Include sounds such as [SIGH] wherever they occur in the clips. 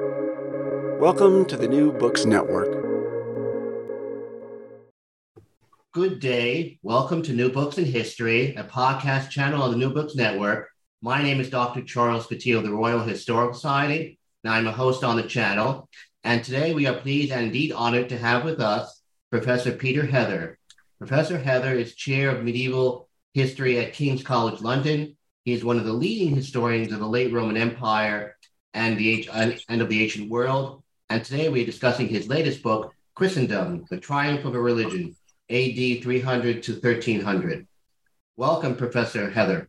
Welcome to the New Books Network. Good day. Welcome to New Books in History, a podcast channel on the New Books Network. My name is Dr. Charles Coutinho of the Royal Historical Society, and I'm a host on the channel. And today we are pleased and indeed honored to have with us Professor Peter Heather. Professor Heather is chair of medieval history at King's College London. He is one of the leading historians of the late Roman Empire and the end of the ancient world. And today we are discussing his latest book, Christendom, The Triumph of a Religion, AD 300 to 1300. Welcome, Professor Heather.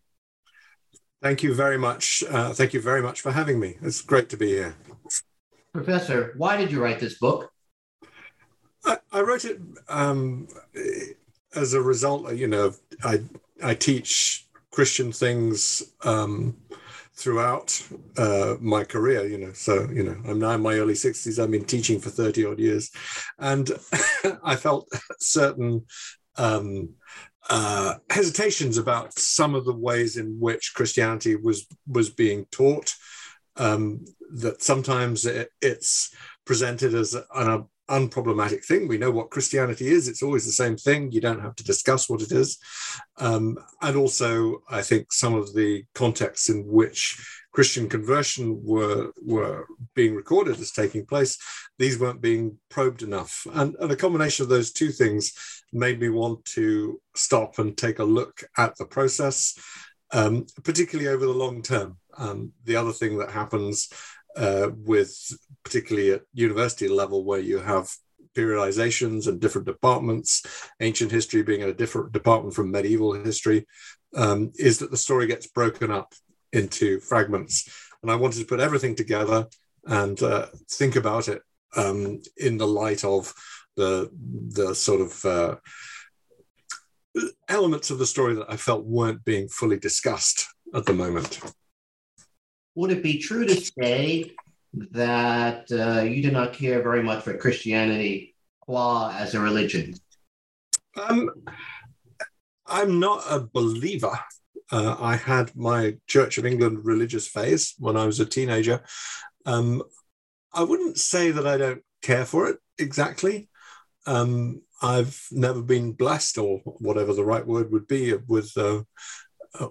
Thank you very much. Uh, thank you very much for having me. It's great to be here. Professor, why did you write this book? I, I wrote it um, as a result. You know, I I teach Christian things um, throughout uh, my career, you know. So, you know, I'm now in my early 60s. I've been teaching for 30 odd years. And [LAUGHS] I felt certain um, uh, hesitations about some of the ways in which Christianity was was being taught. Um, that sometimes it, it's presented as an unproblematic thing. We know what Christianity is. It's always the same thing. You don't have to discuss what it is. Um, and also, I think some of the contexts in which Christian conversion were, were being recorded as taking place, these weren't being probed enough. And, and a combination of those two things made me want to stop and take a look at the process, um, particularly over the long term. Um, the other thing that happens uh, with particularly at university level where you have periodizations and different departments, ancient history being a different department from medieval history, um, is that the story gets broken up into fragments. And I wanted to put everything together and uh, think about it um, in the light of the the sort of uh, elements of the story that I felt weren't being fully discussed at the moment would it be true to say that uh, you do not care very much for Christianity qua as a religion? Um, I'm not a believer. Uh, I had my Church of England religious phase when I was a teenager. Um, I wouldn't say that I don't care for it exactly. Um, I've never been blessed, or whatever the right word would be, with uh,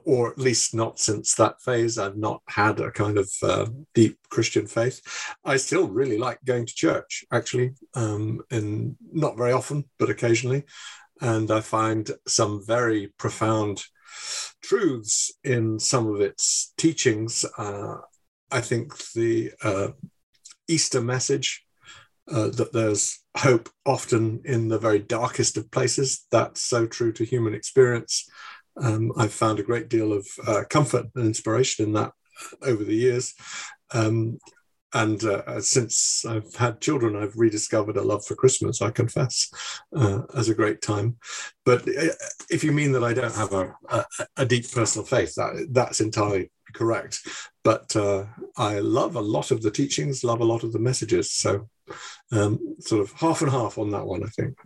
or at least not since that phase. I've not had a kind of uh, deep Christian faith. I still really like going to church, actually, um, and not very often, but occasionally. And I find some very profound truths in some of its teachings. Uh, I think the uh, Easter message uh, that there's hope often in the very darkest of places. That's so true to human experience um, I've found a great deal of uh, comfort and inspiration in that over the years. Um, and uh, since I've had children, I've rediscovered a love for Christmas, I confess, uh, as a great time. But uh, if you mean that I don't have a, a, a deep personal faith, that, that's entirely correct. But uh, I love a lot of the teachings, love a lot of the messages. So, um, sort of half and half on that one, I think.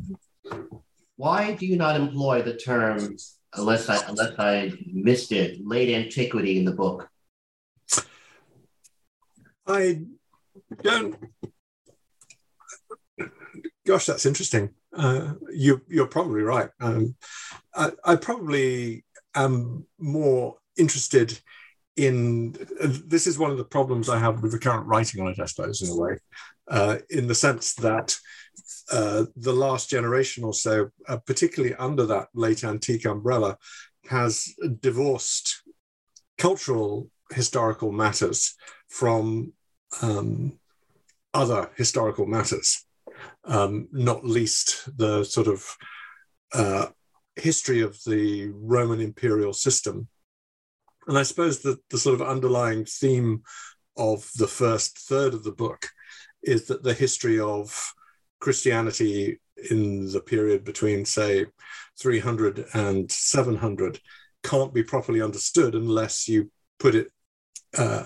Why do you not employ the term unless I unless I missed it, late antiquity in the book. I don't. Gosh, that's interesting. Uh, you you're probably right. Um, I, I probably am more interested in this is one of the problems I have with the current writing on it, I suppose, in a way, uh, in the sense that uh, the last generation or so, uh, particularly under that late antique umbrella, has divorced cultural historical matters from um, other historical matters, um, not least the sort of uh, history of the Roman imperial system. And I suppose that the sort of underlying theme of the first third of the book is that the history of Christianity in the period between, say, 300 and 700 can't be properly understood unless you put it, uh,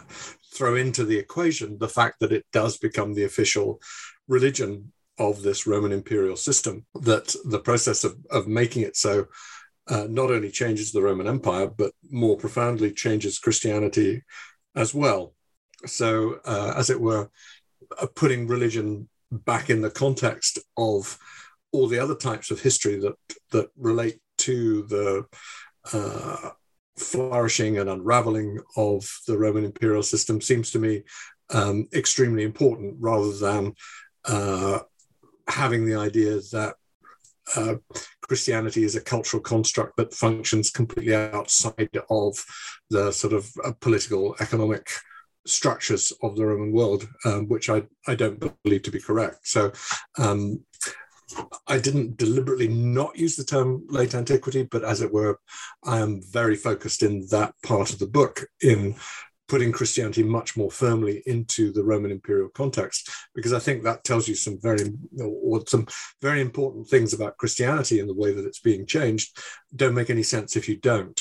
throw into the equation the fact that it does become the official religion of this Roman imperial system, that the process of, of making it so uh, not only changes the Roman Empire, but more profoundly changes Christianity as well. So, uh, as it were, uh, putting religion back in the context of all the other types of history that that relate to the uh, flourishing and unraveling of the Roman imperial system seems to me um, extremely important, rather than uh, having the idea that uh, Christianity is a cultural construct that functions completely outside of the sort of uh, political, economic structures of the Roman world, um, which I, I don't believe to be correct. So um, I didn't deliberately not use the term late antiquity, but as it were, I am very focused in that part of the book in putting Christianity much more firmly into the Roman imperial context, because I think that tells you some very or some very important things about Christianity and the way that it's being changed. Don't make any sense if you don't.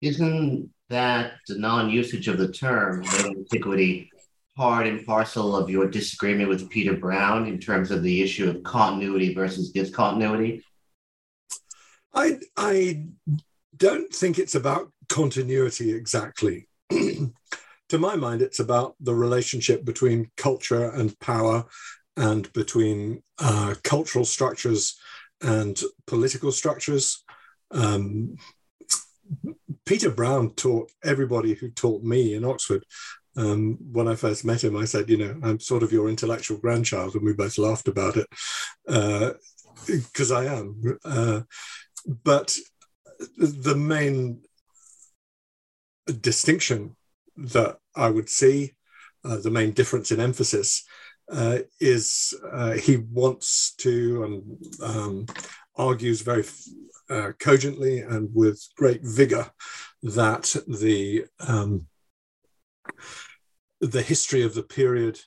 Isn't that the non-usage of the term late antiquity part and parcel of your disagreement with Peter Brown in terms of the issue of continuity versus discontinuity? I I don't think it's about continuity exactly. [CLEARS THROAT] to my mind, it's about the relationship between culture and power and between uh, cultural structures and political structures. Um, Peter Brown taught everybody who taught me in Oxford. Um, when I first met him, I said, you know, I'm sort of your intellectual grandchild, and we both laughed about it because uh, I am. Uh, but the main distinction that I would see, uh, the main difference in emphasis, uh, is uh, he wants to and um, argues very uh, cogently and with great vigor that the um, the history of the period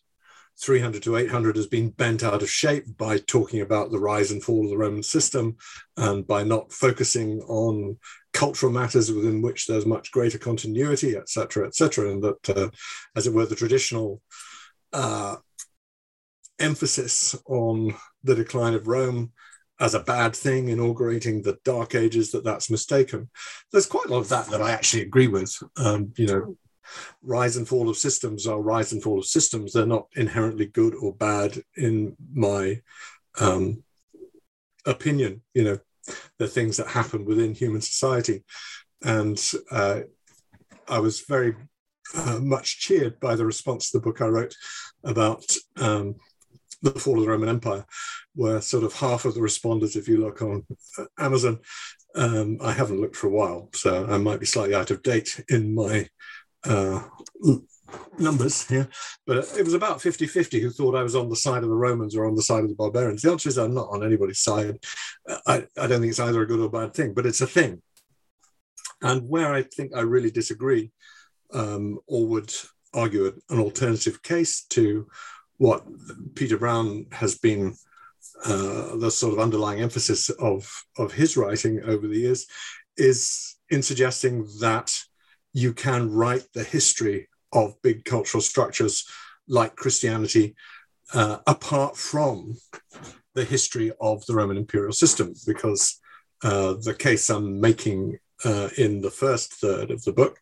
300 to 800 has been bent out of shape by talking about the rise and fall of the Roman system and by not focusing on cultural matters within which there's much greater continuity, etc., etc., and that, uh, as it were, the traditional uh, emphasis on the decline of Rome as a bad thing, inaugurating the Dark Ages, that that's mistaken. There's quite a lot of that that I actually agree with. Um, you know, rise and fall of systems are rise and fall of systems. They're not inherently good or bad in my um, opinion. You know, they're things that happen within human society. And uh, I was very uh, much cheered by the response to the book I wrote about um, the fall of the Roman Empire, where sort of half of the responders, if you look on uh, Amazon, um, I haven't looked for a while, so I might be slightly out of date in my uh, numbers here, but it was about 50 50 who thought I was on the side of the Romans or on the side of the barbarians. The answer is I'm not on anybody's side. I, I don't think it's either a good or bad thing, but it's a thing. And where I think I really disagree um, or would argue an alternative case to what Peter Brown has been uh, the sort of underlying emphasis of, of his writing over the years is in suggesting that you can write the history of big cultural structures like Christianity uh, apart from the history of the Roman imperial system, because uh, the case I'm making uh, in the first third of the book,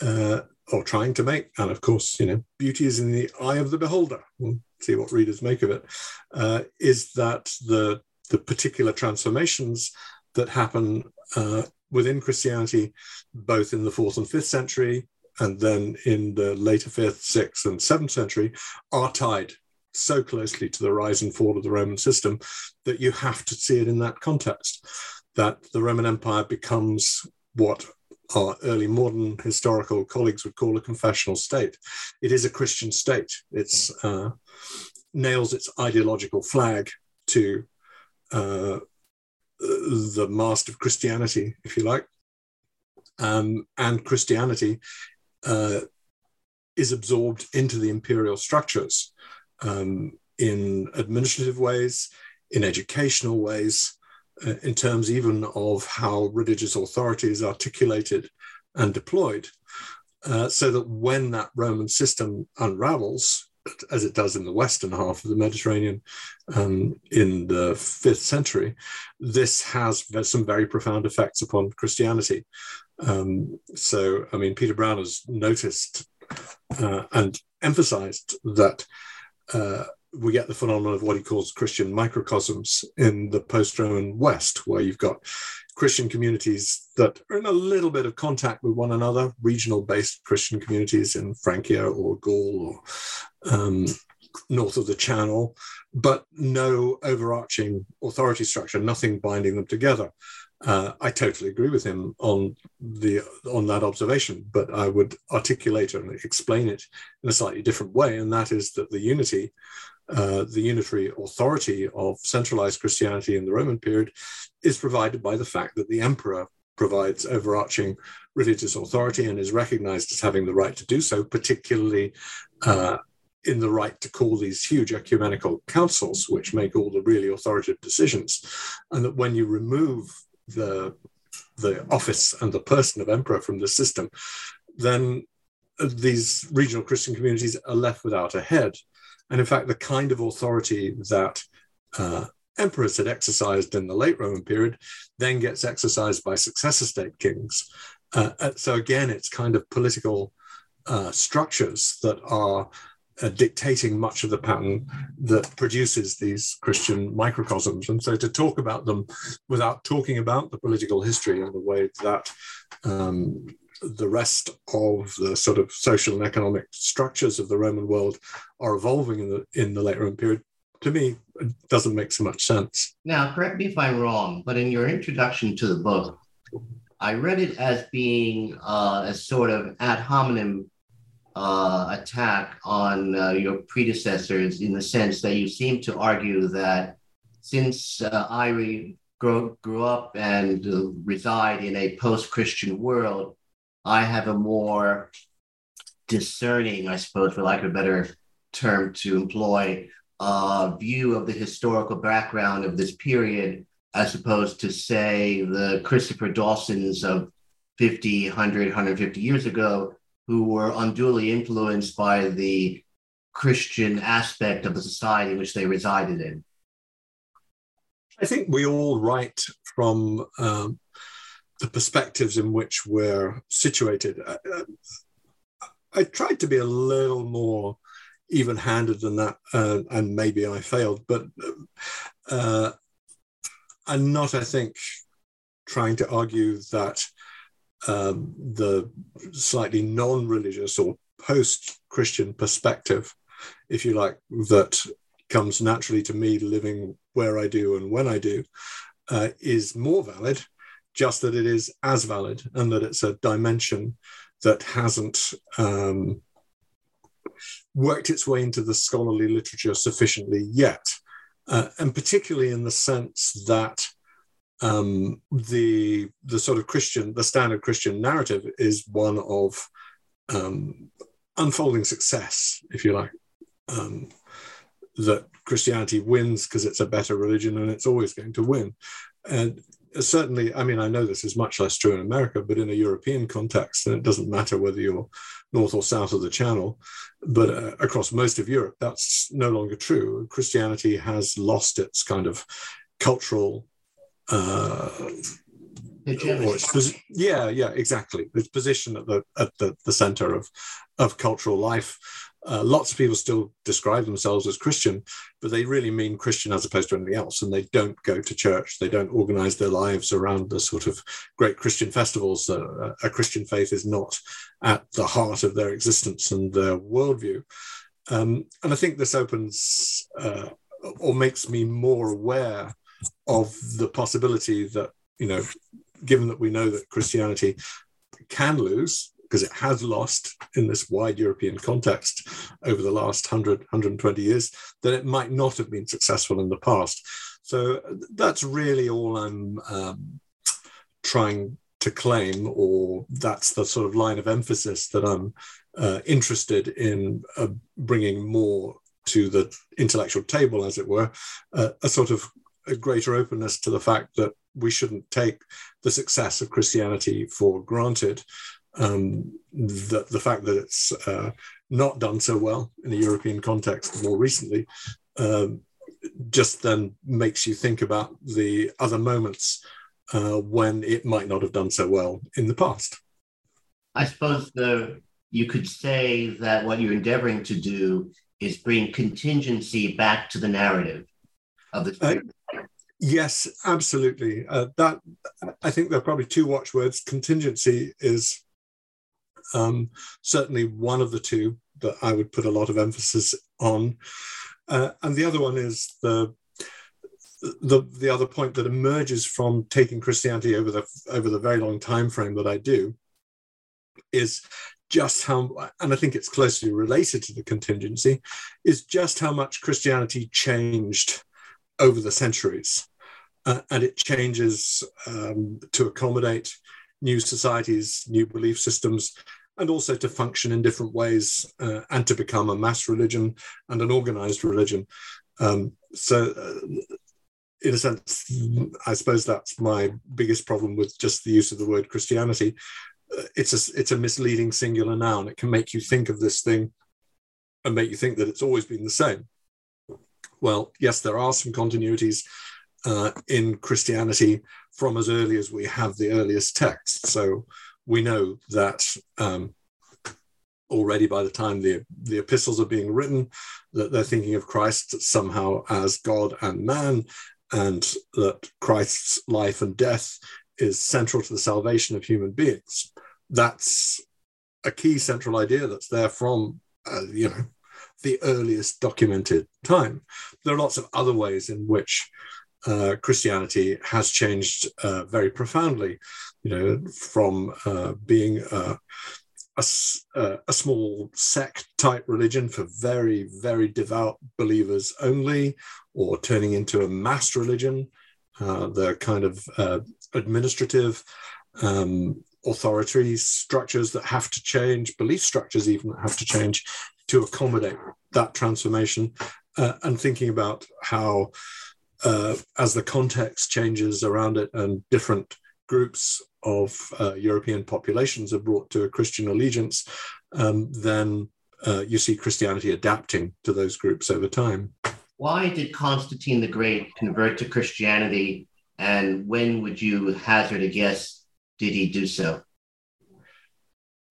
uh, or trying to make, and of course, you know, beauty is in the eye of the beholder. We'll see what readers make of it. Uh, is that the the particular transformations that happen uh, within Christianity, both in the fourth and fifth century, and then in the later fifth, sixth, and seventh century, are tied so closely to the rise and fall of the Roman system that you have to see it in that context. That the Roman Empire becomes what our early modern historical colleagues would call a confessional state. It is a Christian state. It's uh, nails its ideological flag to uh, the mast of Christianity, if you like. Um, and Christianity uh, is absorbed into the imperial structures um, in administrative ways, in educational ways, uh, in terms even of how religious authority is articulated and deployed. Uh, so that when that Roman system unravels, as it does in the western half of the Mediterranean um, in the fifth century, this has some very profound effects upon Christianity. Um, so, I mean, Peter Brown has noticed uh, and emphasized that uh, we get the phenomenon of what he calls Christian microcosms in the post Roman West, where you've got Christian communities that are in a little bit of contact with one another, regional based Christian communities in Francia or Gaul or um, north of the Channel, but no overarching authority structure, nothing binding them together. Uh, I totally agree with him on the on that observation, but I would articulate and explain it in a slightly different way, and that is that the unity, uh, the unitary authority of centralized Christianity in the Roman period, is provided by the fact that the emperor provides overarching religious authority and is recognized as having the right to do so, particularly uh, in the right to call these huge ecumenical councils, which make all the really authoritative decisions, and that when you remove the the office and the person of emperor from the system, then these regional Christian communities are left without a head. And in fact, the kind of authority that uh, emperors had exercised in the late Roman period then gets exercised by successor state kings. Uh, so again, it's kind of political uh, structures that are uh, dictating much of the pattern that produces these Christian microcosms. And so to talk about them without talking about the political history and the way that um, the rest of the sort of social and economic structures of the Roman world are evolving in the in the late Roman period, to me, it doesn't make so much sense. Now, correct me if I'm wrong, but in your introduction to the book, I read it as being uh, a sort of ad hominem uh, attack on uh, your predecessors in the sense that you seem to argue that since uh, I grew, grew up and reside in a post Christian world, I have a more discerning, I suppose, for lack of a better term to employ, uh, view of the historical background of this period, as opposed to, say, the Christopher Dawsons of 50, 100, 150 years ago, who were unduly influenced by the Christian aspect of the society in which they resided in? I think we all write from um, the perspectives in which we're situated. I, I, tried to be a little more even handed than that, uh, and maybe I failed, but uh, I'm not, I think, trying to argue that um, the slightly non religious or post Christian perspective, if you like, that comes naturally to me living where I do and when I do, uh, is more valid, just that it is as valid and that it's a dimension that hasn't um, worked its way into the scholarly literature sufficiently yet. Uh, and particularly in the sense that um, the the sort of Christian, the standard Christian narrative is one of um, unfolding success, if you like. Um, that Christianity wins because it's a better religion and it's always going to win. And certainly, I mean, I know this is much less true in America, but in a European context, and it doesn't matter whether you're north or south of the Channel, but uh, across most of Europe, that's no longer true. Christianity has lost its kind of cultural uh, yeah, yeah, exactly. Its position at the at the, the center of of cultural life. Uh, lots of people still describe themselves as Christian, but they really mean Christian as opposed to anything else. And they don't go to church. They don't organize their lives around the sort of great Christian festivals. Uh, a Christian faith is not at the heart of their existence and their worldview. Um, and I think this opens uh, or makes me more aware of the possibility that, you know, given that we know that Christianity can lose, because it has lost in this wide European context over the last 100, 120 years, that it might not have been successful in the past. So that's really all I'm um, trying to claim, or that's the sort of line of emphasis that I'm uh, interested in uh, bringing more to the intellectual table, as it were, uh, a sort of a greater openness to the fact that we shouldn't take the success of Christianity for granted. Um, the, the fact that it's uh, not done so well in a European context more recently um, just then makes you think about the other moments uh, when it might not have done so well in the past. I suppose the you could say that what you're endeavoring to do is bring contingency back to the narrative of the. Uh, yes, absolutely. Uh, that I think there are probably two watchwords. Contingency is um, certainly one of the two that I would put a lot of emphasis on, uh, and the other one is the the the other point that emerges from taking Christianity over the over the very long time frame that I do is just how and I think it's closely related to the contingency is just how much Christianity changed over the centuries. Uh, and it changes um, to accommodate new societies new belief systems and also to function in different ways uh, and to become a mass religion and an organized religion um, so uh, in a sense, I suppose that's my biggest problem with just the use of the word Christianity. Uh, it's a it's a misleading singular noun. It can make you think of this thing and make you think that it's always been the same. Well, yes, there are some continuities uh, in Christianity from as early as we have the earliest texts. So we know that um, already by the time the, the epistles are being written, that they're thinking of Christ somehow as God and man, and that Christ's life and death is central to the salvation of human beings. That's a key central idea that's there from, uh, you know, the earliest documented time. There are lots of other ways in which uh, Christianity has changed uh, very profoundly, you know, from uh, being a, a, small sect type religion for very, very devout believers only, or turning into a mass religion, uh, the kind of uh, administrative um, authority structures that have to change, belief structures even that have to change to accommodate that transformation, uh, and thinking about how, uh, as the context changes around it and different groups of uh, European populations are brought to a Christian allegiance, um, then uh, you see Christianity adapting to those groups over time. Why did Constantine the Great convert to Christianity, and when would you hazard a guess did he do so?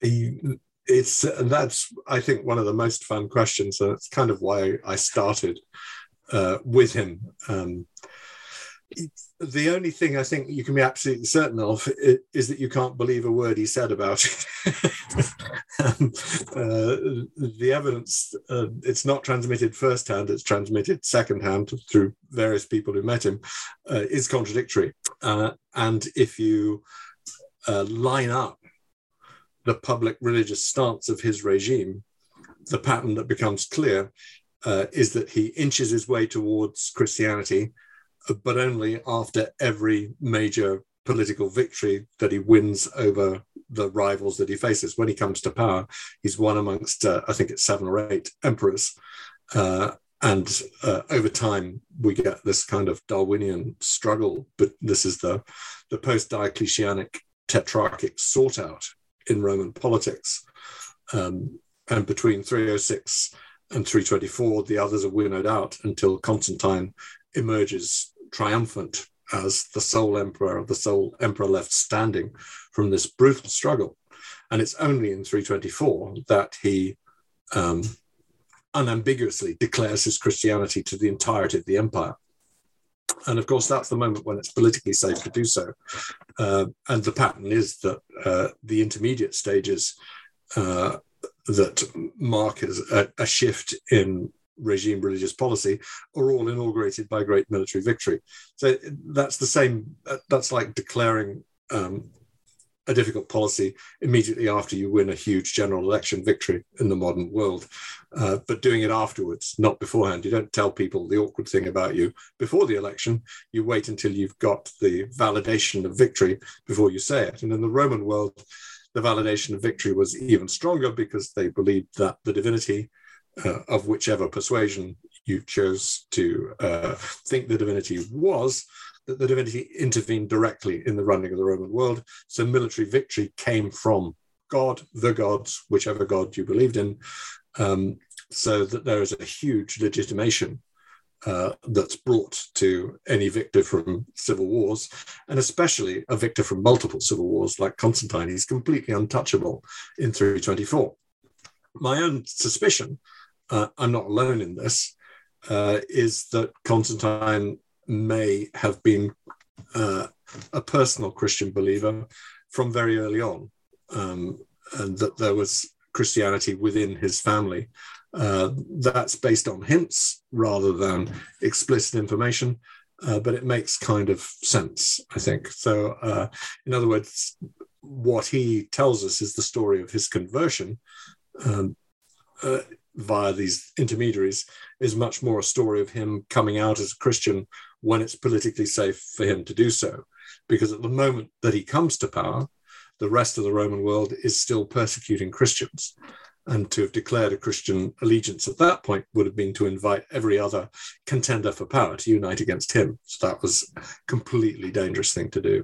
He, it's that's I think one of the most fun questions, and it's kind of why I started uh, with him. Um, the only thing I think you can be absolutely certain of is that you can't believe a word he said about it. [LAUGHS] um, uh, the evidence, uh, it's not transmitted firsthand, it's transmitted secondhand through various people who met him, uh, is contradictory. Uh, and if you uh, line up the public religious stance of his regime, the pattern that becomes clear uh, is that he inches his way towards Christianity but only after every major political victory that he wins over the rivals that he faces. When he comes to power, he's one amongst, uh, I think it's seven or eight emperors. Uh, and uh, over time, we get this kind of Darwinian struggle, but this is the, the post Diocletianic tetrarchic sort out in Roman politics. Um, and between 306 and 324, the others are winnowed out until Constantine emerges triumphant as the sole emperor, the sole emperor left standing from this brutal struggle. And it's only in 324 that he um, unambiguously declares his Christianity to the entirety of the empire. And of course, that's the moment when it's politically safe to do so. Uh, and the pattern is that uh, the intermediate stages uh, that mark a, a shift in regime religious policy are all inaugurated by great military victory. So that's the same, that's like declaring um, a difficult policy immediately after you win a huge general election victory in the modern world, uh, but doing it afterwards, not beforehand. You don't tell people the awkward thing about you before the election. You wait until you've got the validation of victory before you say it. And in the Roman world, the validation of victory was even stronger because they believed that the divinity uh, of whichever persuasion you chose to uh, think the divinity was, that the divinity intervened directly in the running of the Roman world. So military victory came from God, the gods, whichever God you believed in, um, so that there is a huge legitimation uh, that's brought to any victor from civil wars, and especially a victor from multiple civil wars like Constantine. He's completely untouchable in 324. My own suspicion, uh, I'm not alone in this, uh, is that Constantine may have been uh, a personal Christian believer from very early on, um, and that there was Christianity within his family. Uh, that's based on hints rather than explicit information, uh, but it makes kind of sense, I think. So, uh, in other words, what he tells us is the story of his conversion um, uh, via these intermediaries is much more a story of him coming out as a Christian when it's politically safe for him to do so. Because at the moment that he comes to power, the rest of the Roman world is still persecuting Christians. And to have declared a Christian allegiance at that point would have been to invite every other contender for power to unite against him. So that was a completely dangerous thing to do.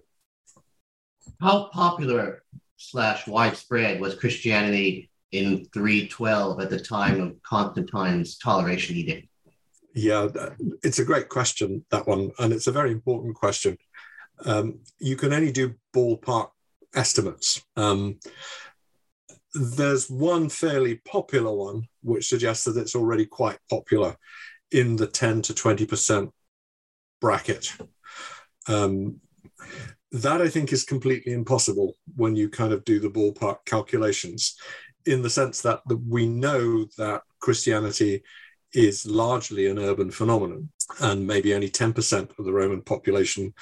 How popular slash widespread was Christianity in 312 at the time of Constantine's toleration edict? Yeah, it's a great question, that one. And it's a very important question. Um, you can only do ballpark estimates. Um, there's one fairly popular one which suggests that it's already quite popular in the 10 to 20% bracket. Um, that I think is completely impossible when you kind of do the ballpark calculations, in the sense that we know that Christianity is largely an urban phenomenon, and maybe only 10% of the Roman population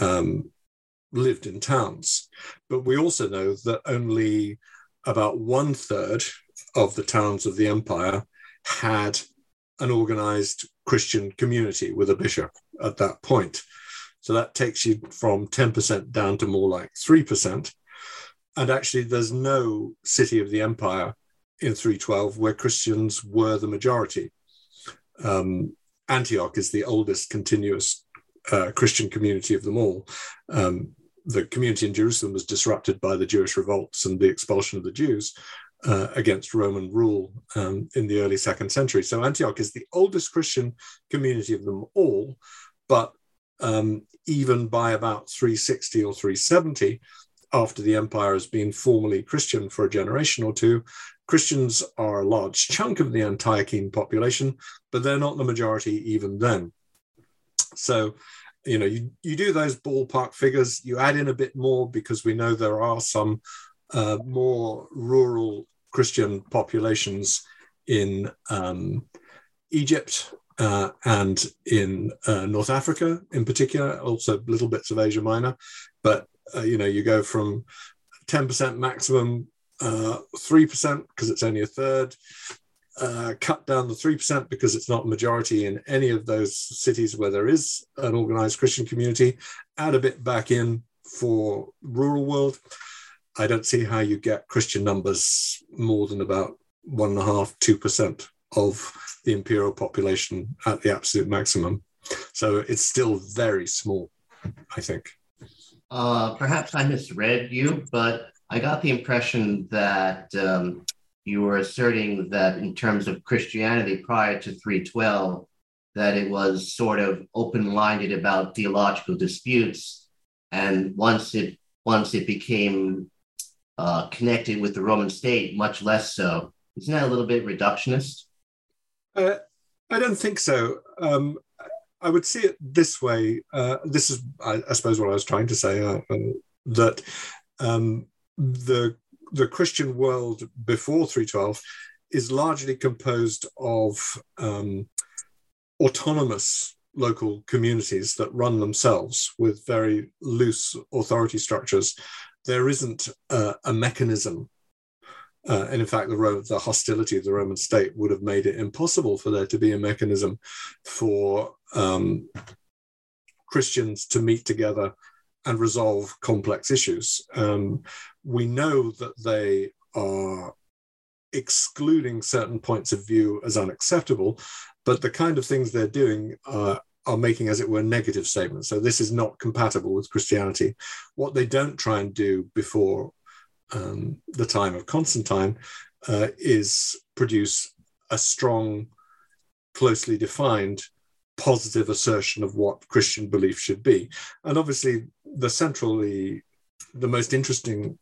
um, lived in towns. But we also know that only about one third of the towns of the empire had an organized Christian community with a bishop at that point. So that takes you from 10% down to more like 3%. And actually, there's no city of the empire in 312 where Christians were the majority. Um, Antioch is the oldest continuous uh, Christian community of them all. Um, the community in Jerusalem was disrupted by the Jewish revolts and the expulsion of the Jews uh, against Roman rule um, in the early second century. So Antioch is the oldest Christian community of them all, but um, even by about 360 or 370, after the empire has been formally Christian for a generation or two, Christians are a large chunk of the Antiochene population, but they're not the majority even then. So you know you, you do those ballpark figures you add in a bit more because we know there are some uh, more rural christian populations in um, egypt uh, and in uh, north africa in particular also little bits of asia minor. But uh, you know you go from 10% maximum 3% uh, because it's only a third uh, cut down the 3% because it's not a majority in any of those cities where there is an organized Christian community, add a bit back in for rural world. I don't see how you get Christian numbers more than about one and a half, two percent of the imperial population at the absolute maximum. So it's still very small, I think. Uh, perhaps I misread you, but I got the impression that um, you were asserting that in terms of Christianity prior to 312, that it was sort of open-minded about theological disputes, and once it once it became uh, connected with the Roman state, much less so. Isn't that a little bit reductionist? Uh, I don't think so. Um, I would see it this way. Uh, this is, I, I, suppose, what I was trying to say uh, uh, that um, the the Christian world before 312 is largely composed of um, autonomous local communities that run themselves with very loose authority structures. There isn't a, a mechanism. Uh, and in fact, the, the hostility of the Roman state would have made it impossible for there to be a mechanism for um, Christians to meet together and resolve complex issues. Um, we know that they are excluding certain points of view as unacceptable, but the kind of things they're doing are making, as it were, negative statements. So this is not compatible with Christianity. What they don't try and do before um, the time of Constantine uh, is produce a strong, closely defined positive assertion of what Christian belief should be. And obviously, the centrally, the most interesting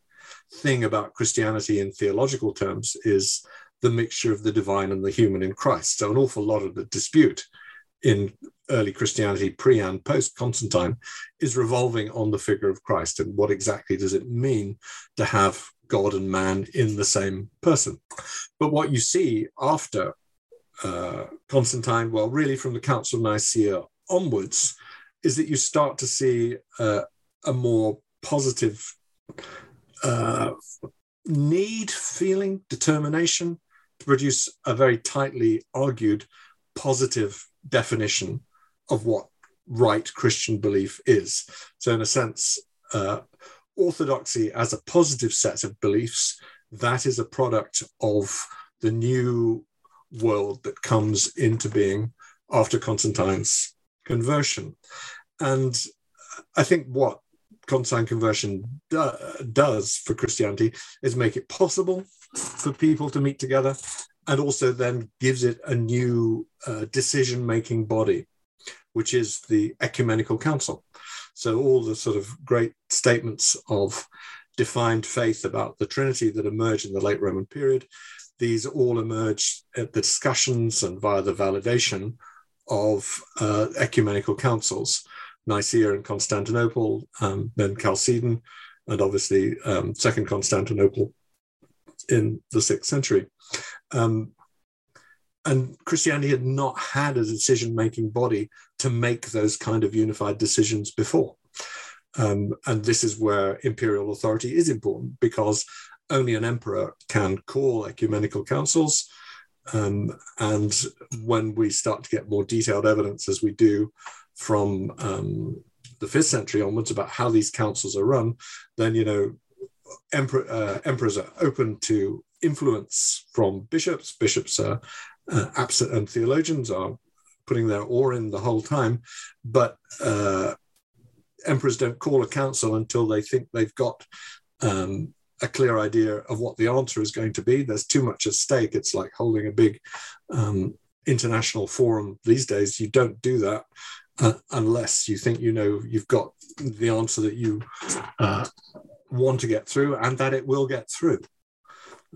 thing about Christianity in theological terms is the mixture of the divine and the human in Christ. So, an awful lot of the dispute in early Christianity, pre and post Constantine, is revolving on the figure of Christ and what exactly does it mean to have God and man in the same person. But what you see after uh, Constantine, well, really from the Council of Nicaea onwards, is that you start to see uh, a more positive uh, need, feeling, determination to produce a very tightly argued positive definition of what right Christian belief is. So, in a sense, uh, orthodoxy as a positive set of beliefs, that is a product of the new world that comes into being after Constantine's conversion. And I think what Constantine conversion do, does for Christianity is make it possible for people to meet together and also then gives it a new uh, decision making body, which is the ecumenical council. So, all the sort of great statements of defined faith about the Trinity that emerged in the late Roman period, these all emerged at the discussions and via the validation of uh, ecumenical councils, Nicaea and Constantinople, um, then Chalcedon, and obviously um, Second Constantinople in the sixth century. Um, and Christianity had not had a decision making body to make those kind of unified decisions before. Um, and this is where imperial authority is important because only an emperor can call ecumenical councils. Um, and when we start to get more detailed evidence, as we do from um, the fifth century onwards, about how these councils are run, then you know, emperor, uh, emperors are open to influence from bishops. Bishops are uh, absent, and theologians are putting their oar in the whole time, but uh, emperors don't call a council until they think they've got um, a clear idea of what the answer is going to be. There's too much at stake. It's like holding a big um, international forum these days. You don't do that uh, unless you think you know you've got the answer that you uh, want to get through and that it will get through.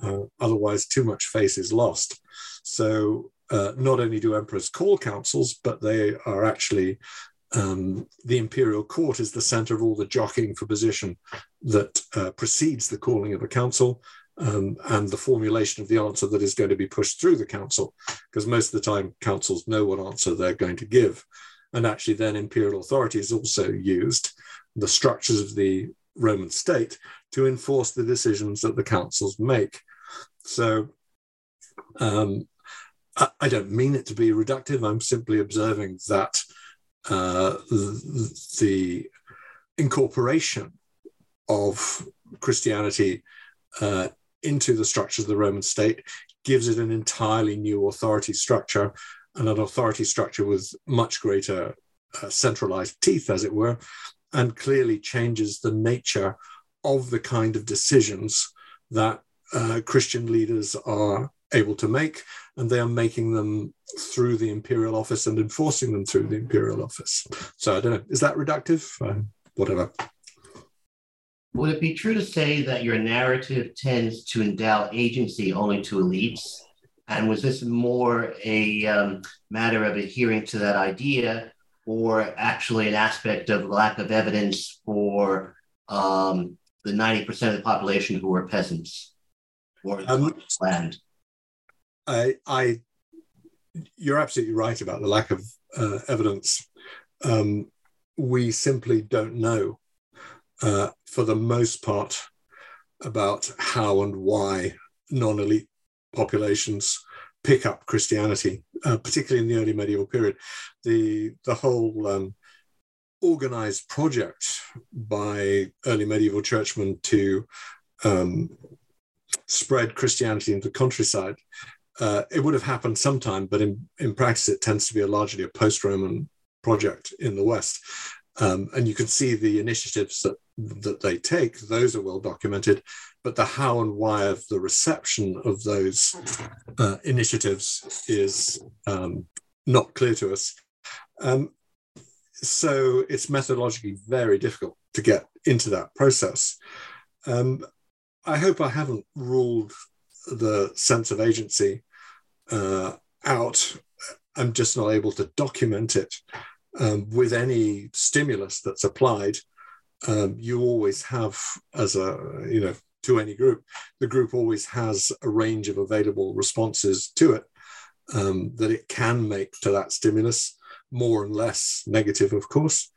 Uh, otherwise, too much face is lost. So, uh, not only do emperors call councils, but they are actually um, the imperial court is the center of all the jockeying for position that uh, precedes the calling of a council um, and the formulation of the answer that is going to be pushed through the council, because most of the time councils know what answer they're going to give. And actually, then imperial authorities also used, the structures of the Roman state, to enforce the decisions that the councils make. So, um, I, I don't mean it to be reductive. I'm simply observing that uh, the, incorporation of Christianity uh, into the structures of the Roman state gives it an entirely new authority structure and an authority structure with much greater uh, centralized teeth, as it were, and clearly changes the nature of the kind of decisions that uh, Christian leaders are able to make, and they are making them through the imperial office and enforcing them through the imperial office. So I don't know, is that reductive? Uh, whatever. Would it be true to say that your narrative tends to endow agency only to elites? And was this more a um, matter of adhering to that idea, or actually an aspect of lack of evidence for um, the 90% of the population who were peasants or um, land? I, I, you're absolutely right about the lack of uh, evidence. Um, we simply don't know, uh, for the most part, about how and why non-elite populations pick up Christianity, uh, particularly in the early medieval period. The the whole um, organized project by early medieval churchmen to um, spread Christianity into the countryside uh, it would have happened sometime, but in, in practice, it tends to be a largely a post Roman project in the West. Um, and you can see the initiatives that, that they take, those are well documented, but the how and why of the reception of those uh, initiatives is um, not clear to us. Um, so it's methodologically very difficult to get into that process. Um, I hope I haven't ruled the sense of agency uh, out. I'm just not able to document it um, with any stimulus that's applied. Um, you always have, as a you know, to any group, the group always has a range of available responses to it um, that it can make to that stimulus, more and less negative, of course,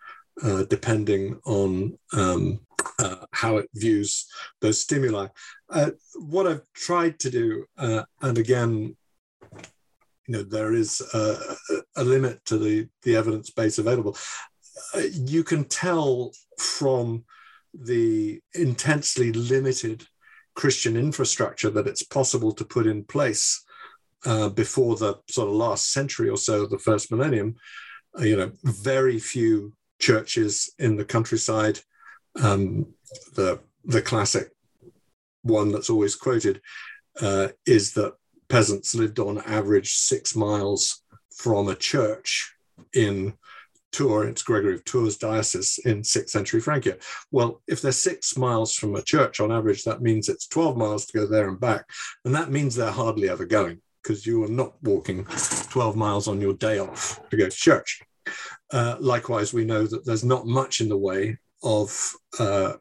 uh, depending on um, uh, how it views those stimuli. Uh, what I've tried to do, uh, and again, you know, there is a, a limit to the, the evidence base available. Uh, you can tell from the intensely limited Christian infrastructure that it's possible to put in place uh, before the sort of last century or so, the first millennium. Uh, you know, very few churches in the countryside. Um, the the classic one that's always quoted uh, is that peasants lived on average six miles from a church in Tours, it's Gregory of Tours diocese in sixth century Francia. Well, if they're six miles from a church on average, that means it's 12 miles to go there and back. And that means they're hardly ever going because you are not walking 12 miles on your day off to go to church. Uh, likewise, we know that there's not much in the way of uh,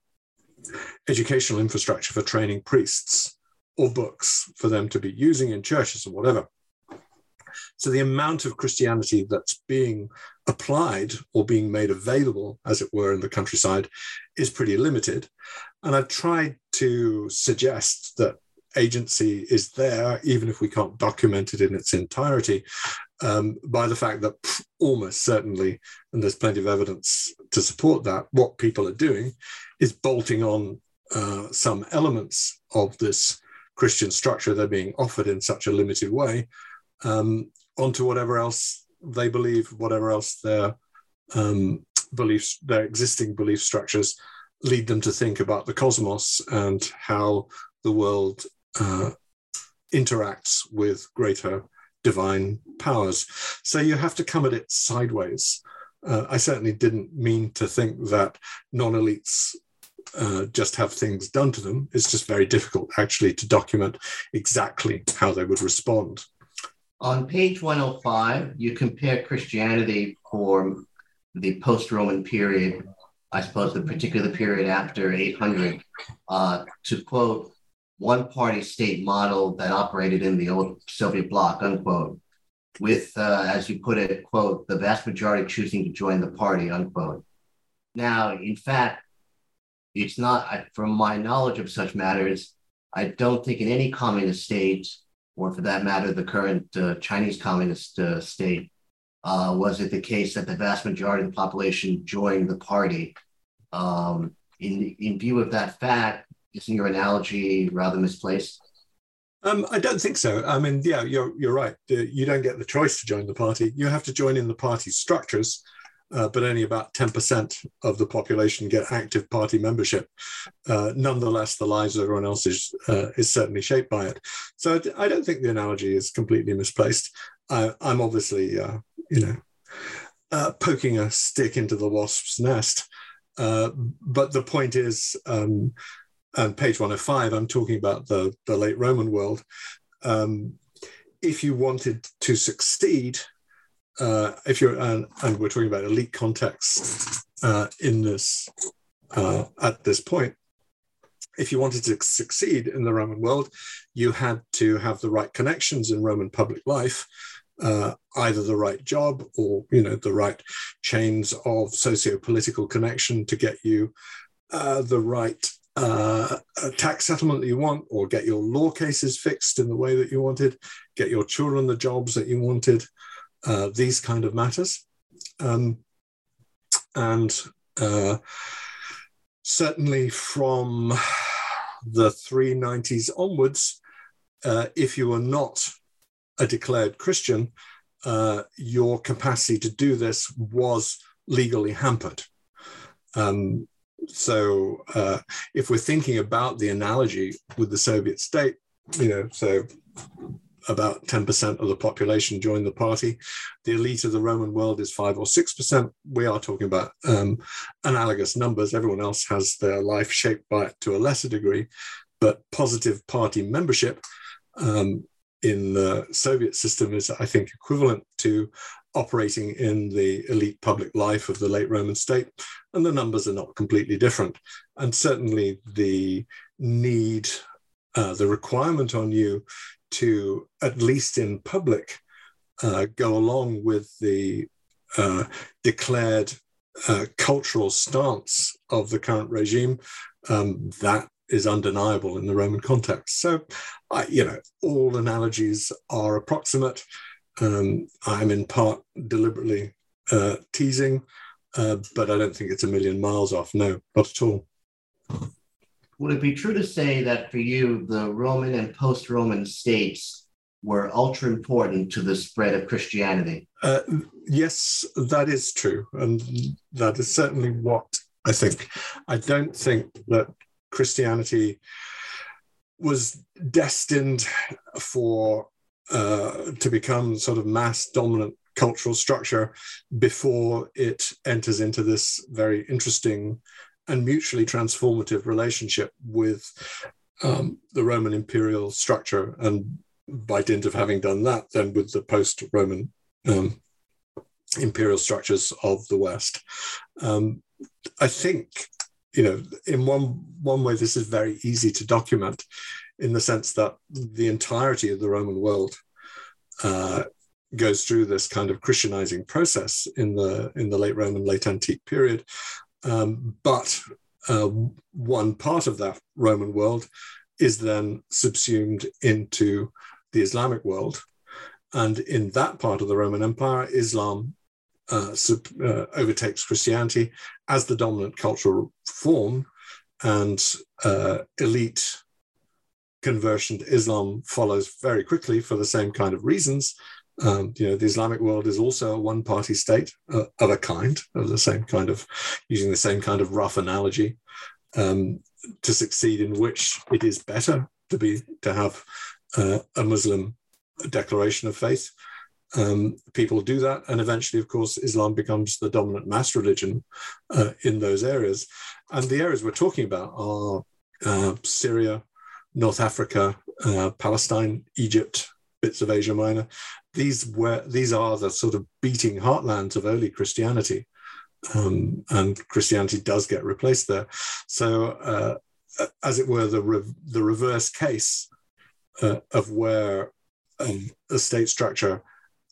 educational infrastructure for training priests or books for them to be using in churches or whatever. So the amount of Christianity that's being applied or being made available, as it were, in the countryside is pretty limited. And I've tried to suggest that agency is there, even if we can't document it in its entirety, um, by the fact that almost certainly, and there's plenty of evidence to support that, what people are doing is bolting on uh, some elements of this Christian structure they're being offered in such a limited way um, onto whatever else they believe, whatever else their um, beliefs, their existing belief structures lead them to think about the cosmos and how the world uh, interacts with greater divine powers. So you have to come at it sideways. Uh, I certainly didn't mean to think that non elites uh, just have things done to them. It's just very difficult actually to document exactly how they would respond. On page 105, you compare Christianity for the post Roman period, I suppose the particular period after 800, uh, to quote, one party state model that operated in the old Soviet bloc, unquote, with, uh, as you put it, quote, the vast majority choosing to join the party, unquote. Now, in fact, it's not, from my knowledge of such matters, I don't think in any communist state, or for that matter, the current uh, Chinese communist uh, state, uh, was it the case that the vast majority of the population joined the party. Um, in, in view of that fact, isn't your analogy rather misplaced? Um, I don't think so. I mean, yeah, you're you're right. You don't get the choice to join the party. You have to join in the party structures, uh, but only about 10% of the population get active party membership. Uh, nonetheless, the lives of everyone else is, uh, is certainly shaped by it. So I don't think the analogy is completely misplaced. I, am obviously, uh, you know, uh, poking a stick into the wasp's nest. Uh, but the point is, um, and page 105, I'm talking about the, the late Roman world. Um, if you wanted to succeed, uh, if you're, and, and, we're talking about elite context uh, in this, uh, at this point, if you wanted to succeed in the Roman world, you had to have the right connections in Roman public life, uh, either the right job or you know the right chains of socio-political connection to get you uh, the right uh, tax settlement that you want, or get your law cases fixed in the way that you wanted, get your children the jobs that you wanted, uh, these kind of matters. Um, and uh, certainly from the 390s onwards, uh, if you were not a declared Christian, uh, your capacity to do this was legally hampered. Um, so uh, if we're thinking about the analogy with the Soviet state, you know, so about 10% of the population join the party. The elite of the Roman world is five or 6%. We are talking about um, analogous numbers. Everyone else has their life shaped by it to a lesser degree, but positive party membership um, in the Soviet system is, I think, equivalent to operating in the elite public life of the late Roman state. And the numbers are not completely different. And certainly the need, uh, the requirement on you to, at least in public, uh, go along with the uh, declared uh, cultural stance of the current regime, um, that is undeniable in the Roman context. So, I, you know, all analogies are approximate. Um, I'm in part deliberately uh, teasing, but I don't think it's a million miles off. No, not at all. Would it be true to say that for you, the Roman and post Roman states were ultra important to the spread of Christianity? Uh, yes, that is true. And that is certainly what I think. I don't think that Christianity was destined for uh, to become sort of mass dominant cultural structure before it enters into this very interesting and mutually transformative relationship with um, the Roman imperial structure. And by dint of having done that, then with the post Roman um, imperial structures of the West. Um, I think, you know, in one, one way, this is very easy to document in the sense that the entirety of the Roman world uh, goes through this kind of Christianizing process in the in the late Roman, late antique period. Um, but uh, one part of that Roman world is then subsumed into the Islamic world. And in that part of the Roman Empire, Islam uh, sub, uh, overtakes Christianity as the dominant cultural form, and uh, elite conversion to Islam follows very quickly for the same kind of reasons. Um, you know, the Islamic world is also a one-party state uh, of a kind, of the same kind of, using the same kind of rough analogy, um, to succeed in which it is better to be to have uh, a Muslim declaration of faith. Um, people do that, and eventually, of course, Islam becomes the dominant mass religion uh, in those areas. And the areas we're talking about are uh, Syria, North Africa, uh, Palestine, Egypt, bits of Asia Minor. These were these are the sort of beating heartlands of early Christianity, um, and Christianity does get replaced there. So, uh, as it were, the re- the reverse case uh, of where um, a state structure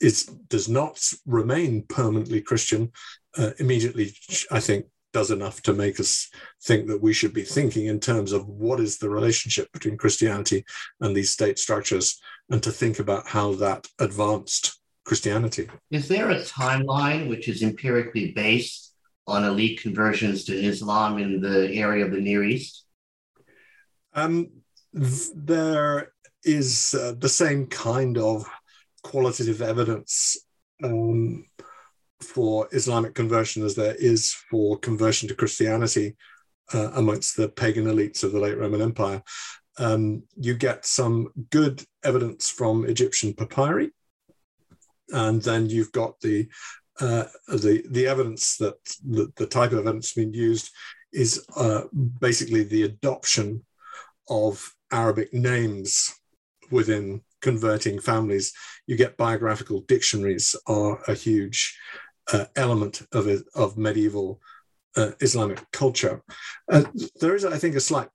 is does not remain permanently Christian. Uh, immediately, I think does enough to make us think that we should be thinking in terms of what is the relationship between Christianity and these state structures, and to think about how that advanced Christianity. Is there a timeline which is empirically based on elite conversions to Islam in the area of the Near East? Um, there is uh, the same kind of qualitative evidence um, for Islamic conversion as there is for conversion to Christianity uh, amongst the pagan elites of the late Roman Empire. Um, you get some good evidence from Egyptian papyri, and then you've got the uh, the the evidence that the, the, type of evidence being used is uh, basically the adoption of Arabic names within converting families. You get biographical dictionaries are a huge uh, element of of medieval uh, Islamic culture. Uh, there is, I think, a slight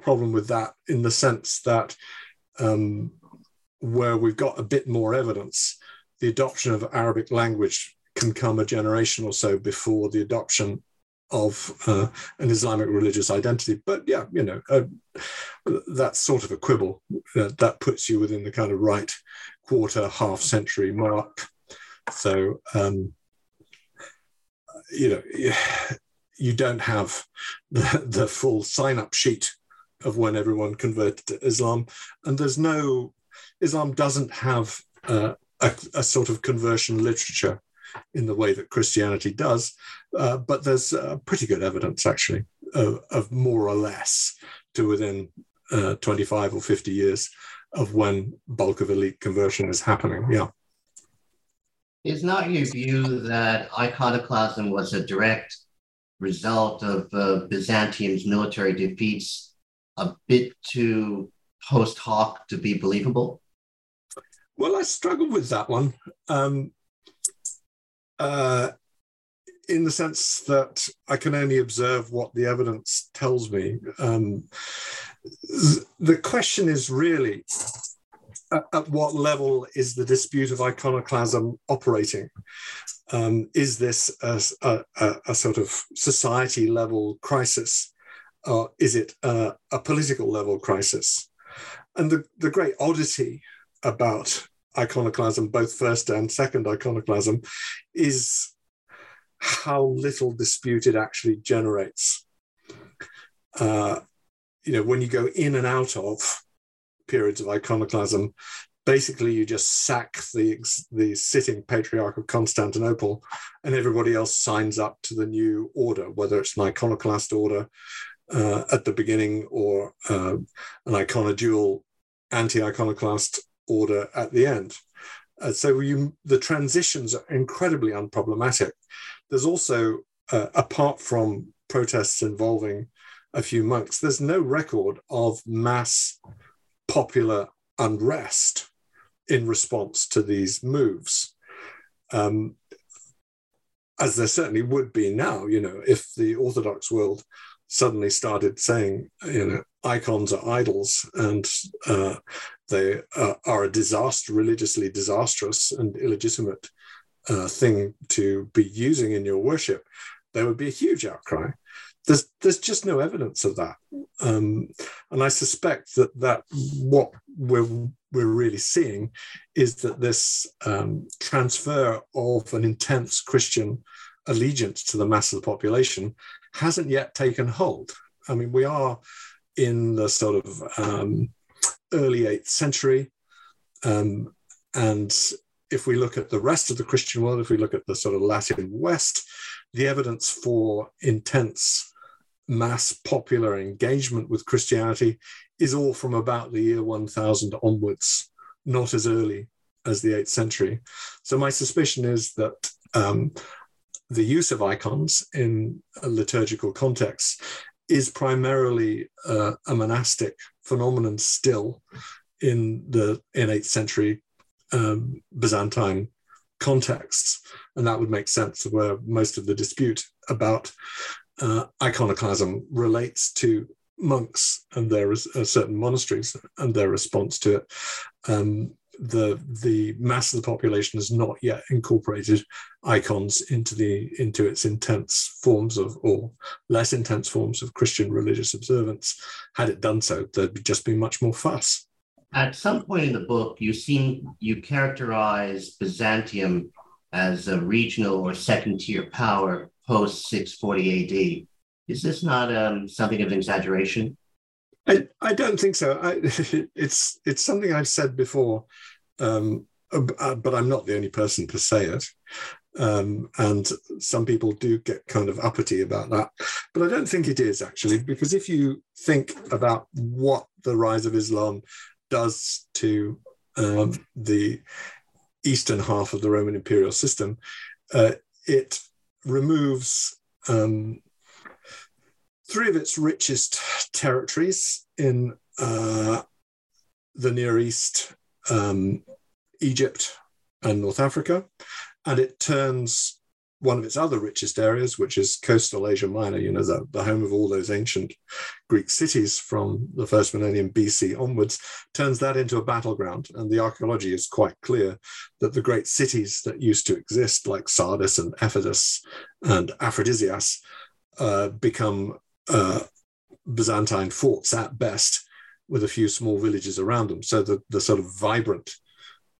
problem with that in the sense that um, where we've got a bit more evidence, the adoption of Arabic language can come a generation or so before the adoption of uh, an Islamic religious identity. But yeah, you know, uh, that's sort of a quibble. Uh, that puts you within the kind of right quarter, half century mark. So, um, you know, you don't have the, the full sign up sheet of when everyone converted to Islam. And there's no, Islam doesn't have uh, a, a, sort of conversion literature in the way that Christianity does. Uh, but there's uh, pretty good evidence, actually, of, of, more or less to within uh, 25 or 50 years of when bulk of elite conversion is happening. Yeah. Is not your view that iconoclasm was a direct result of uh, Byzantium's military defeats a bit too post hoc to be believable? Well, I struggle with that one. Um, uh, in the sense that I can only observe what the evidence tells me. Um, the question is really at, at, what level is the dispute of iconoclasm operating? Um, is this a, a, a, sort of society level crisis? Or is it a, a political level crisis? And the, the great oddity about iconoclasm, both first and second iconoclasm, is how little dispute it actually generates. Uh, you know, when you go in and out of periods of iconoclasm, basically you just sack the the sitting patriarch of Constantinople, and everybody else signs up to the new order, whether it's an iconoclast order uh, at the beginning or uh, an iconodule anti-iconoclast order at the end. Uh, so you, the transitions are incredibly unproblematic. There's also, uh, apart from protests involving a few monks, there's no record of mass popular unrest in response to these moves. Um, as there certainly would be now, you know, if the Orthodox world suddenly started saying, you know, icons are idols and uh, they uh, are a disaster, religiously disastrous and illegitimate uh, thing to be using in your worship, there would be a huge outcry. There's there's just no evidence of that, um, and I suspect that that what we're we're really seeing is that this um, transfer of an intense Christian allegiance to the mass of the population hasn't yet taken hold. I mean, we are in the sort of um, early 8th century. Um, and if we look at the rest of the Christian world, if we look at the sort of Latin West, the evidence for intense mass popular engagement with Christianity is all from about the year 1000 onwards, not as early as the 8th century. So my suspicion is that um, the use of icons in a liturgical context is primarily uh, a monastic phenomenon still in the in 8th century um, Byzantine contexts. And that would make sense where most of the dispute about uh, iconoclasm relates to monks and their uh, certain monasteries and their response to it. Um, the the mass of the population has not yet incorporated icons into the into its intense forms of or less intense forms of Christian religious observance. Had it done so, there'd just be much more fuss. At some point in the book, you seem you characterize Byzantium as a regional or second tier power post 640 AD. Is this not um, something of an exaggeration? I, I don't think so. I, [LAUGHS] it's it's something I've said before, um, uh, but I'm not the only person to say it. Um, and some people do get kind of uppity about that, but I don't think it is actually because if you think about what the rise of Islam does to um, the eastern half of the Roman imperial system, uh, it removes um, three of its richest territories in uh, the Near East, um, Egypt, and North Africa, and it turns one of its other richest areas, which is coastal Asia Minor, you know, the, the home of all those ancient Greek cities from the first millennium BC onwards, turns that into a battleground. And the archaeology is quite clear that the great cities that used to exist, like Sardis and Ephesus and Aphrodisias, uh, become uh, Byzantine forts at best, with a few small villages around them. So the, the sort of vibrant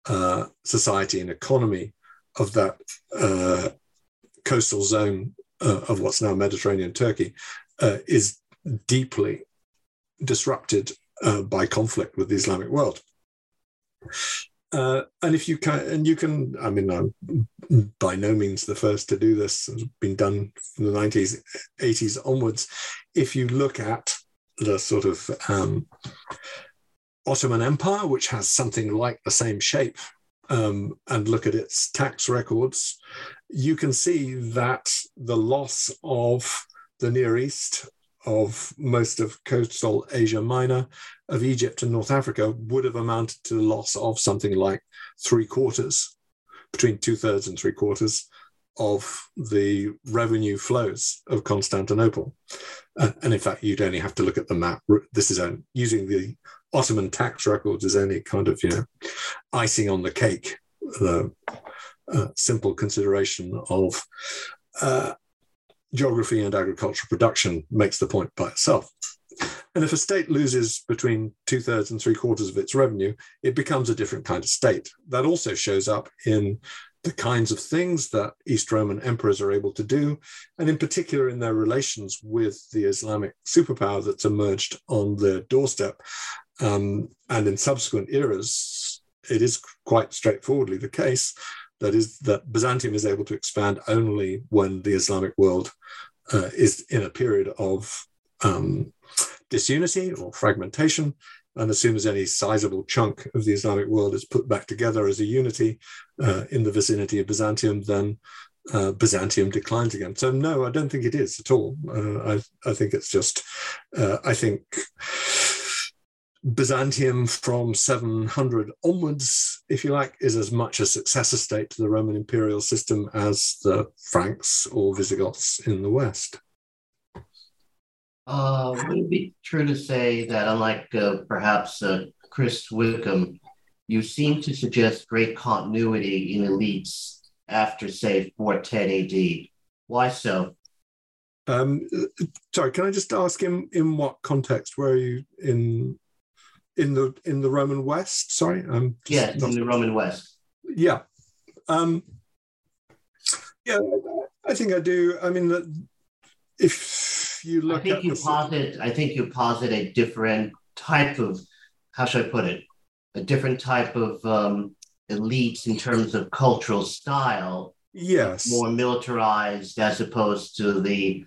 uh, society and economy of that uh, coastal zone uh, of what's now Mediterranean Turkey uh, is deeply disrupted uh, by conflict with the Islamic world. Uh, and if you can, and you can, I mean, I'm by no means the first to do this. It's been done from the 90s, 80s onwards. If you look at the sort of um, Ottoman Empire, which has something like the same shape, um, and look at its tax records, you can see that the loss of the Near East of most of coastal Asia Minor, of Egypt and North Africa would have amounted to the loss of something like three quarters, between two thirds and three quarters of the revenue flows of Constantinople. Uh, and in fact, you'd only have to look at the map. This is only, using the Ottoman tax records is only kind of, you know, icing on the cake, simple consideration of uh, geography and agricultural production makes the point by itself. And if a state loses between two thirds and three quarters of its revenue, it becomes a different kind of state. That also shows up in the kinds of things that East Roman emperors are able to do, and in particular in their relations with the Islamic superpower that's emerged on their doorstep. Um, and in subsequent eras, it is quite straightforwardly the case that is that Byzantium is able to expand only when the Islamic world uh, is in a period of um, disunity or fragmentation. And as soon as any sizable chunk of the Islamic world is put back together as a unity uh, in the vicinity of Byzantium, then uh, Byzantium declines again. So no, I don't think it is at all. Uh, I, I think it's just, uh, I think Byzantium from 700 onwards, if you like, is as much a successor state to the Roman imperial system as the Franks or Visigoths in the West. Uh, would it be true to say that, unlike uh, perhaps uh, Chris Wickham, you seem to suggest great continuity in elites after, say, 410 AD? Why so? Um, sorry, can I just ask him in what context? Where are you in in the in the Roman West. Sorry, um, yeah, not, in the Roman West. Yeah, um, yeah, I think I do. I mean, if you look, I think you the, posit. I think you posit a different type of. How should I put it? A different type of um, elites in terms of cultural style. Yes, more militarized as opposed to the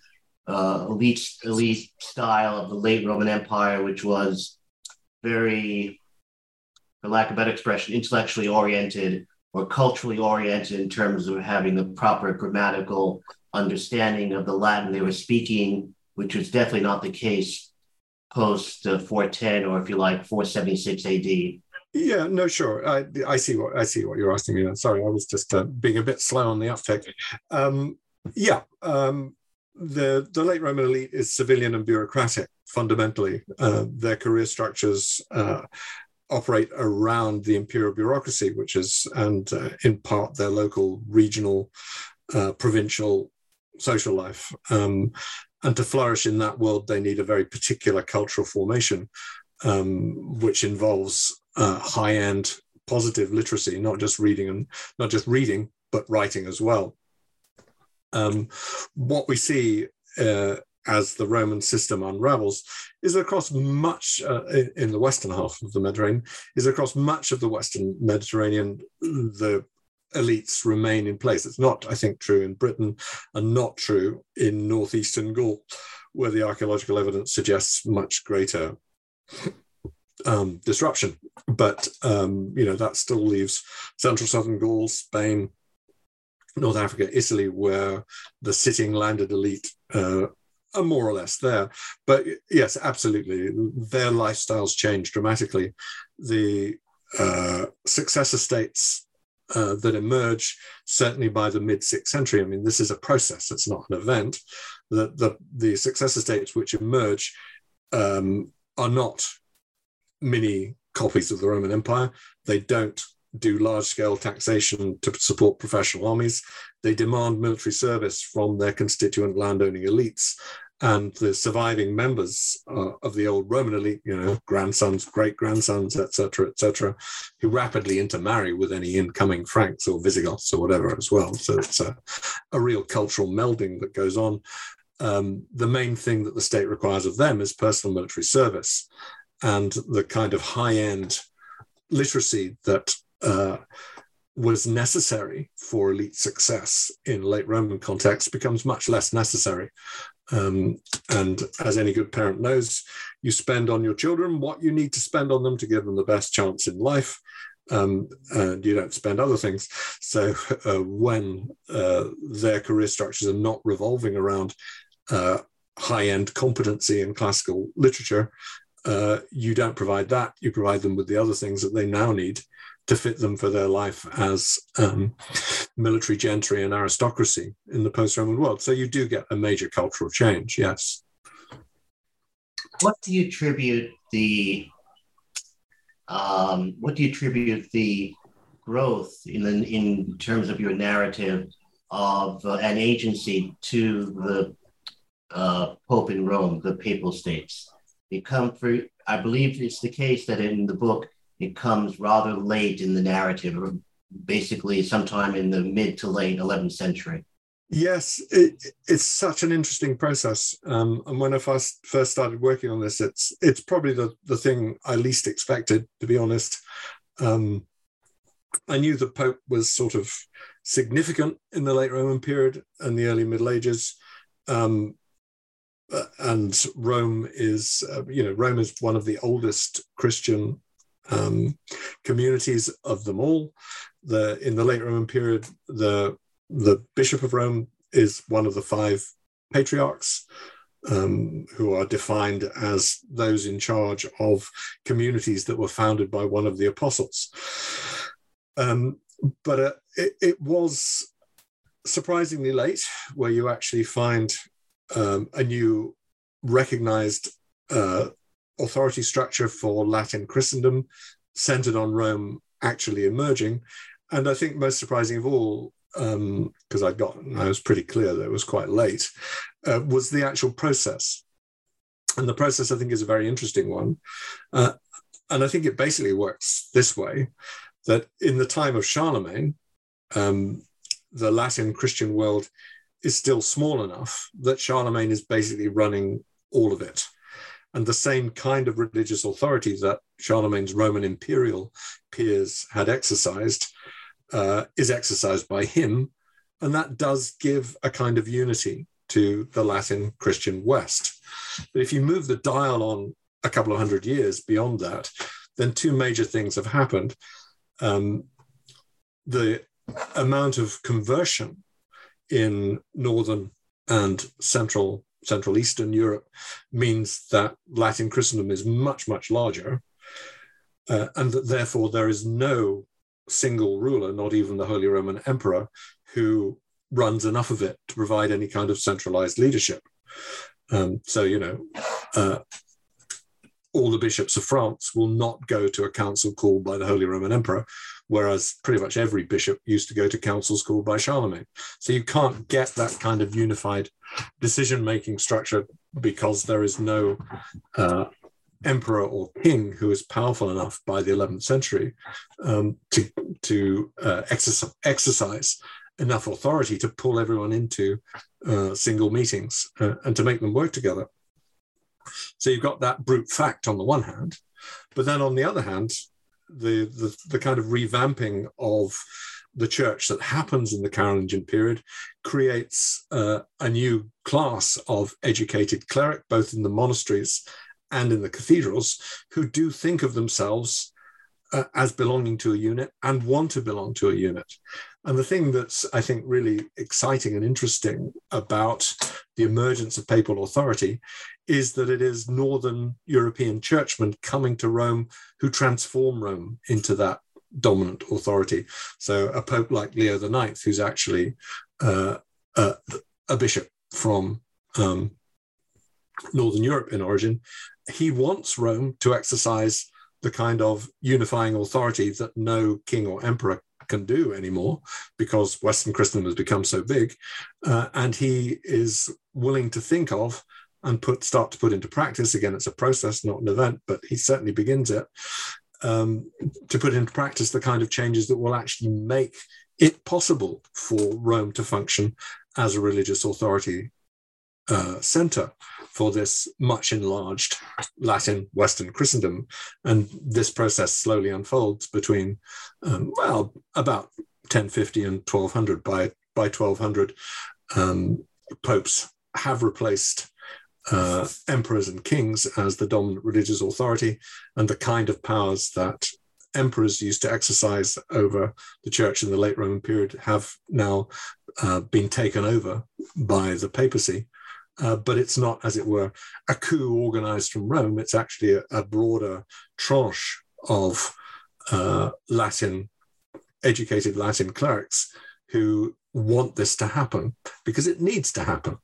uh, elite elite style of the late Roman Empire, which was very, for lack of better expression, intellectually oriented or culturally oriented in terms of having the proper grammatical understanding of the Latin they were speaking, which was definitely not the case post uh, 410 or if you like 476 AD. Yeah, no, sure. I, I see what I see what you're asking me. Sorry, I was just uh, being a bit slow on the uptake. Um, yeah, um, the the late Roman elite is civilian and bureaucratic fundamentally. Uh, their career structures uh, operate around the imperial bureaucracy, which is, and uh, in part their local, regional, uh, provincial social life. Um, and to flourish in that world, they need a very particular cultural formation, um, which involves uh, high-end positive literacy, not just reading and not just reading, but writing as well. Um, what we see uh, as the Roman system unravels is across much uh, in the western half of the Mediterranean, is across much of the western Mediterranean, the elites remain in place. It's not, I think, true in Britain and not true in northeastern Gaul, where the archaeological evidence suggests much greater um, disruption. But um, you know that still leaves central southern Gaul, Spain, North Africa, Italy, where the sitting landed elite uh, are more or less there. But yes, absolutely, their lifestyles change dramatically. The uh, successor states uh, that emerge, certainly by the mid sixth century. I mean, this is a process; it's not an event. The the, the successor states which emerge um, are not mini copies of the Roman Empire. They don't do large scale taxation to support professional armies. They demand military service from their constituent landowning elites. And the surviving members uh, of the old Roman elite, you know, grandsons, great grandsons, etc., etc., who rapidly intermarry with any incoming Franks or Visigoths or whatever as well. So it's a, a real cultural melding that goes on. Um, the main thing that the state requires of them is personal military service and the kind of high end literacy that uh, was necessary for elite success in late Roman context becomes much less necessary. Um, and as any good parent knows, you spend on your children what you need to spend on them to give them the best chance in life. Um, and you don't spend other things. So [LAUGHS] uh, when uh, their career structures are not revolving around uh, high-end competency in classical literature. Uh, you don't provide that. You provide them with the other things that they now need to fit them for their life as um, military gentry and aristocracy in the post-Roman world. So you do get a major cultural change. Yes. What do you attribute the um, what do you attribute the growth in the, in terms of your narrative of uh, an agency to the uh, Pope in Rome, the Papal States? It come for, I believe it's the case that in the book it comes rather late in the narrative, basically sometime in the mid to late 11th century. Yes, it, it's such an interesting process. Um, and when I first first started working on this, it's it's probably the, the thing I least expected, to be honest. Um, I knew the Pope was sort of significant in the late Roman period and the early Middle Ages. Um, uh, and Rome is, uh, you know, Rome is one of the oldest Christian um, communities of them all. The in the late Roman period, the the Bishop of Rome is one of the five patriarchs um, who are defined as those in charge of communities that were founded by one of the apostles. Um, but uh, it, it, was surprisingly late where you actually find um, a new recognized uh, authority structure for Latin Christendom centered on Rome actually emerging. And I think most surprising of all, because um, I got I was pretty clear that it was quite late, uh, was the actual process. And the process I think is a very interesting one. Uh, and I think it basically works this way that in the time of Charlemagne, um, the Latin Christian world is still small enough that Charlemagne is basically running all of it. And the same kind of religious authority that Charlemagne's Roman imperial peers had exercised uh, is exercised by him. And that does give a kind of unity to the Latin Christian West. But if you move the dial on a couple of hundred years beyond that, then two major things have happened. Um, the amount of conversion in northern and central central eastern europe means that latin christendom is much much larger uh, and that therefore there is no single ruler, not even the Holy Roman Emperor, who runs enough of it to provide any kind of centralized leadership. Um, so, you know, uh, all the bishops of France will not go to a council called by the Holy Roman Emperor, whereas pretty much every bishop used to go to councils called by Charlemagne. So you can't get that kind of unified decision making structure because there is no uh, emperor or king who is powerful enough by the 11th century um, to, to uh, exercise, exercise, enough authority to pull everyone into uh, single meetings uh, and to make them work together. So you've got that brute fact on the one hand, but then on the other hand, the, the, the kind of revamping of the church that happens in the Carolingian period creates uh, a new class of educated cleric, both in the monasteries and in the cathedrals who do think of themselves uh, as belonging to a unit and want to belong to a unit. And the thing that's, I think, really exciting and interesting about the emergence of papal authority is that it is Northern European churchmen coming to Rome who transform Rome into that dominant authority. So a pope like Leo IX, who's actually uh, a, a, bishop from um, Northern Europe in origin, he wants Rome to exercise the kind of unifying authority that no king or emperor can do anymore because Western Christendom has become so big. Uh, and he is willing to think of and put start to put into practice. Again, it's a process, not an event, but he certainly begins it um, to put into practice the kind of changes that will actually make it possible for Rome to function as a religious authority uh, center for this much enlarged Latin Western Christendom. And this process slowly unfolds between, um, well, about 1050 and 1200. By, by 1200, um, popes have replaced uh, emperors and kings as the dominant religious authority, and the kind of powers that emperors used to exercise over the church in the late Roman period have now uh, been taken over by the papacy uh, but it's not, as it were, a coup organized from Rome. It's actually a, a broader tranche of uh, Latin, educated Latin clerics who want this to happen because it needs to happen.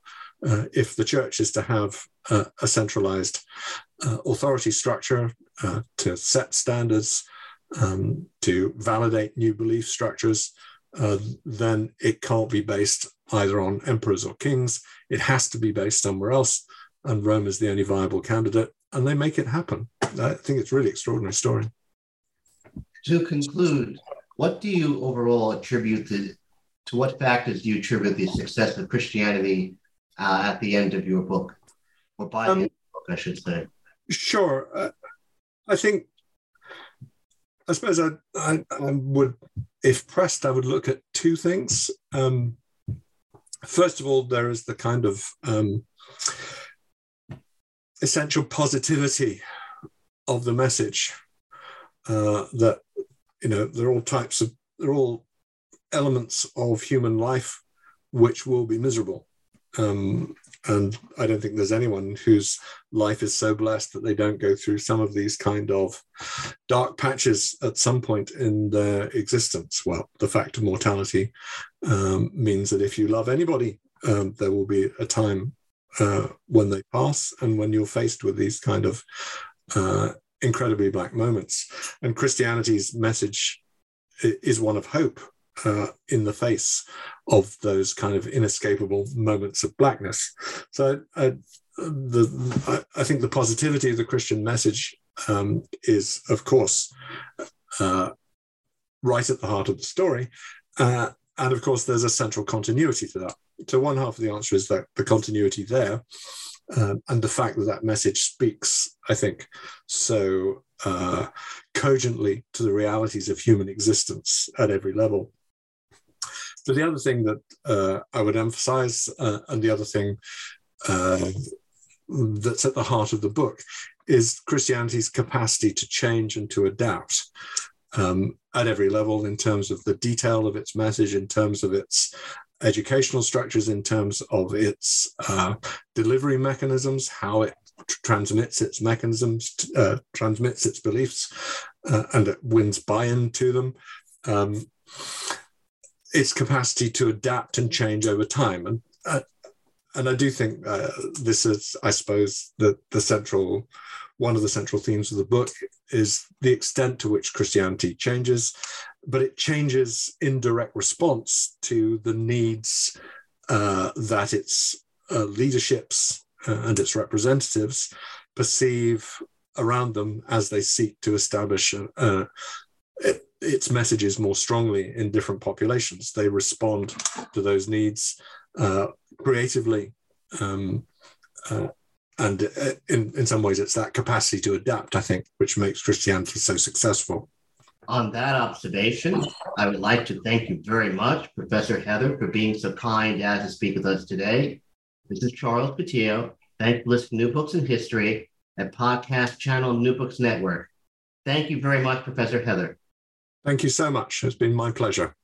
Uh, if the church is to have a centralized uh, authority structure uh, to set standards, um, to validate new belief structures, uh, then it can't be based either on emperors or kings. It has to be based somewhere else. And Rome is the only viable candidate, and they make it happen. I think it's really extraordinary story. To conclude, what do you overall attribute to, to what factors do you attribute the success of Christianity uh, at the end of your book, or by um, the book, I should say? Sure. Uh, I think, I suppose I, I, I, would, if pressed, I would look at two things. Um, first of all, there is the kind of um, essential positivity of the message uh, that you know there are all types of there are all elements of human life which will be miserable um, and I don't think there's anyone whose life is so blessed that they don't go through some of these kind of dark patches at some point in their existence. Well, the fact of mortality um, means that if you love anybody, um, there will be a time uh, when they pass and when you're faced with these kind of uh, incredibly black moments. And Christianity's message is one of hope uh, in the face of those kind of inescapable moments of blackness. So uh, the, I, I, think the positivity of the Christian message um, is, of course, uh, right at the heart of the story. Uh, and of course, there's a central continuity to that. So one half of the answer is that the continuity there, um, and the fact that that message speaks, I think, so uh, cogently to the realities of human existence at every level but the other thing that uh, I would emphasize, uh, and the other thing uh, that's at the heart of the book, is Christianity's capacity to change and to adapt um, at every level in terms of the detail of its message, in terms of its educational structures, in terms of its uh, delivery mechanisms, how it transmits its mechanisms, uh, transmits its beliefs, uh, and it wins buy-in to them. Um, its capacity to adapt and change over time. And uh, and I do think uh, this is, I suppose, the the central one of the central themes of the book is the extent to which Christianity changes, but it changes in direct response to the needs uh, that its uh, leaderships uh, and its representatives perceive around them as they seek to establish a, a, its messages more strongly in different populations. They respond to those needs uh, creatively. Um, uh, and uh, in, in some ways, it's that capacity to adapt, I think, which makes Christianity so successful. On that observation, I would like to thank you very much, Professor Heather, for being so kind as to speak with us today. This is Charles Coutinho. Thank you for listening to New Books in History at podcast channel New Books Network. Thank you very much, Professor Heather. Thank you so much. It's been my pleasure.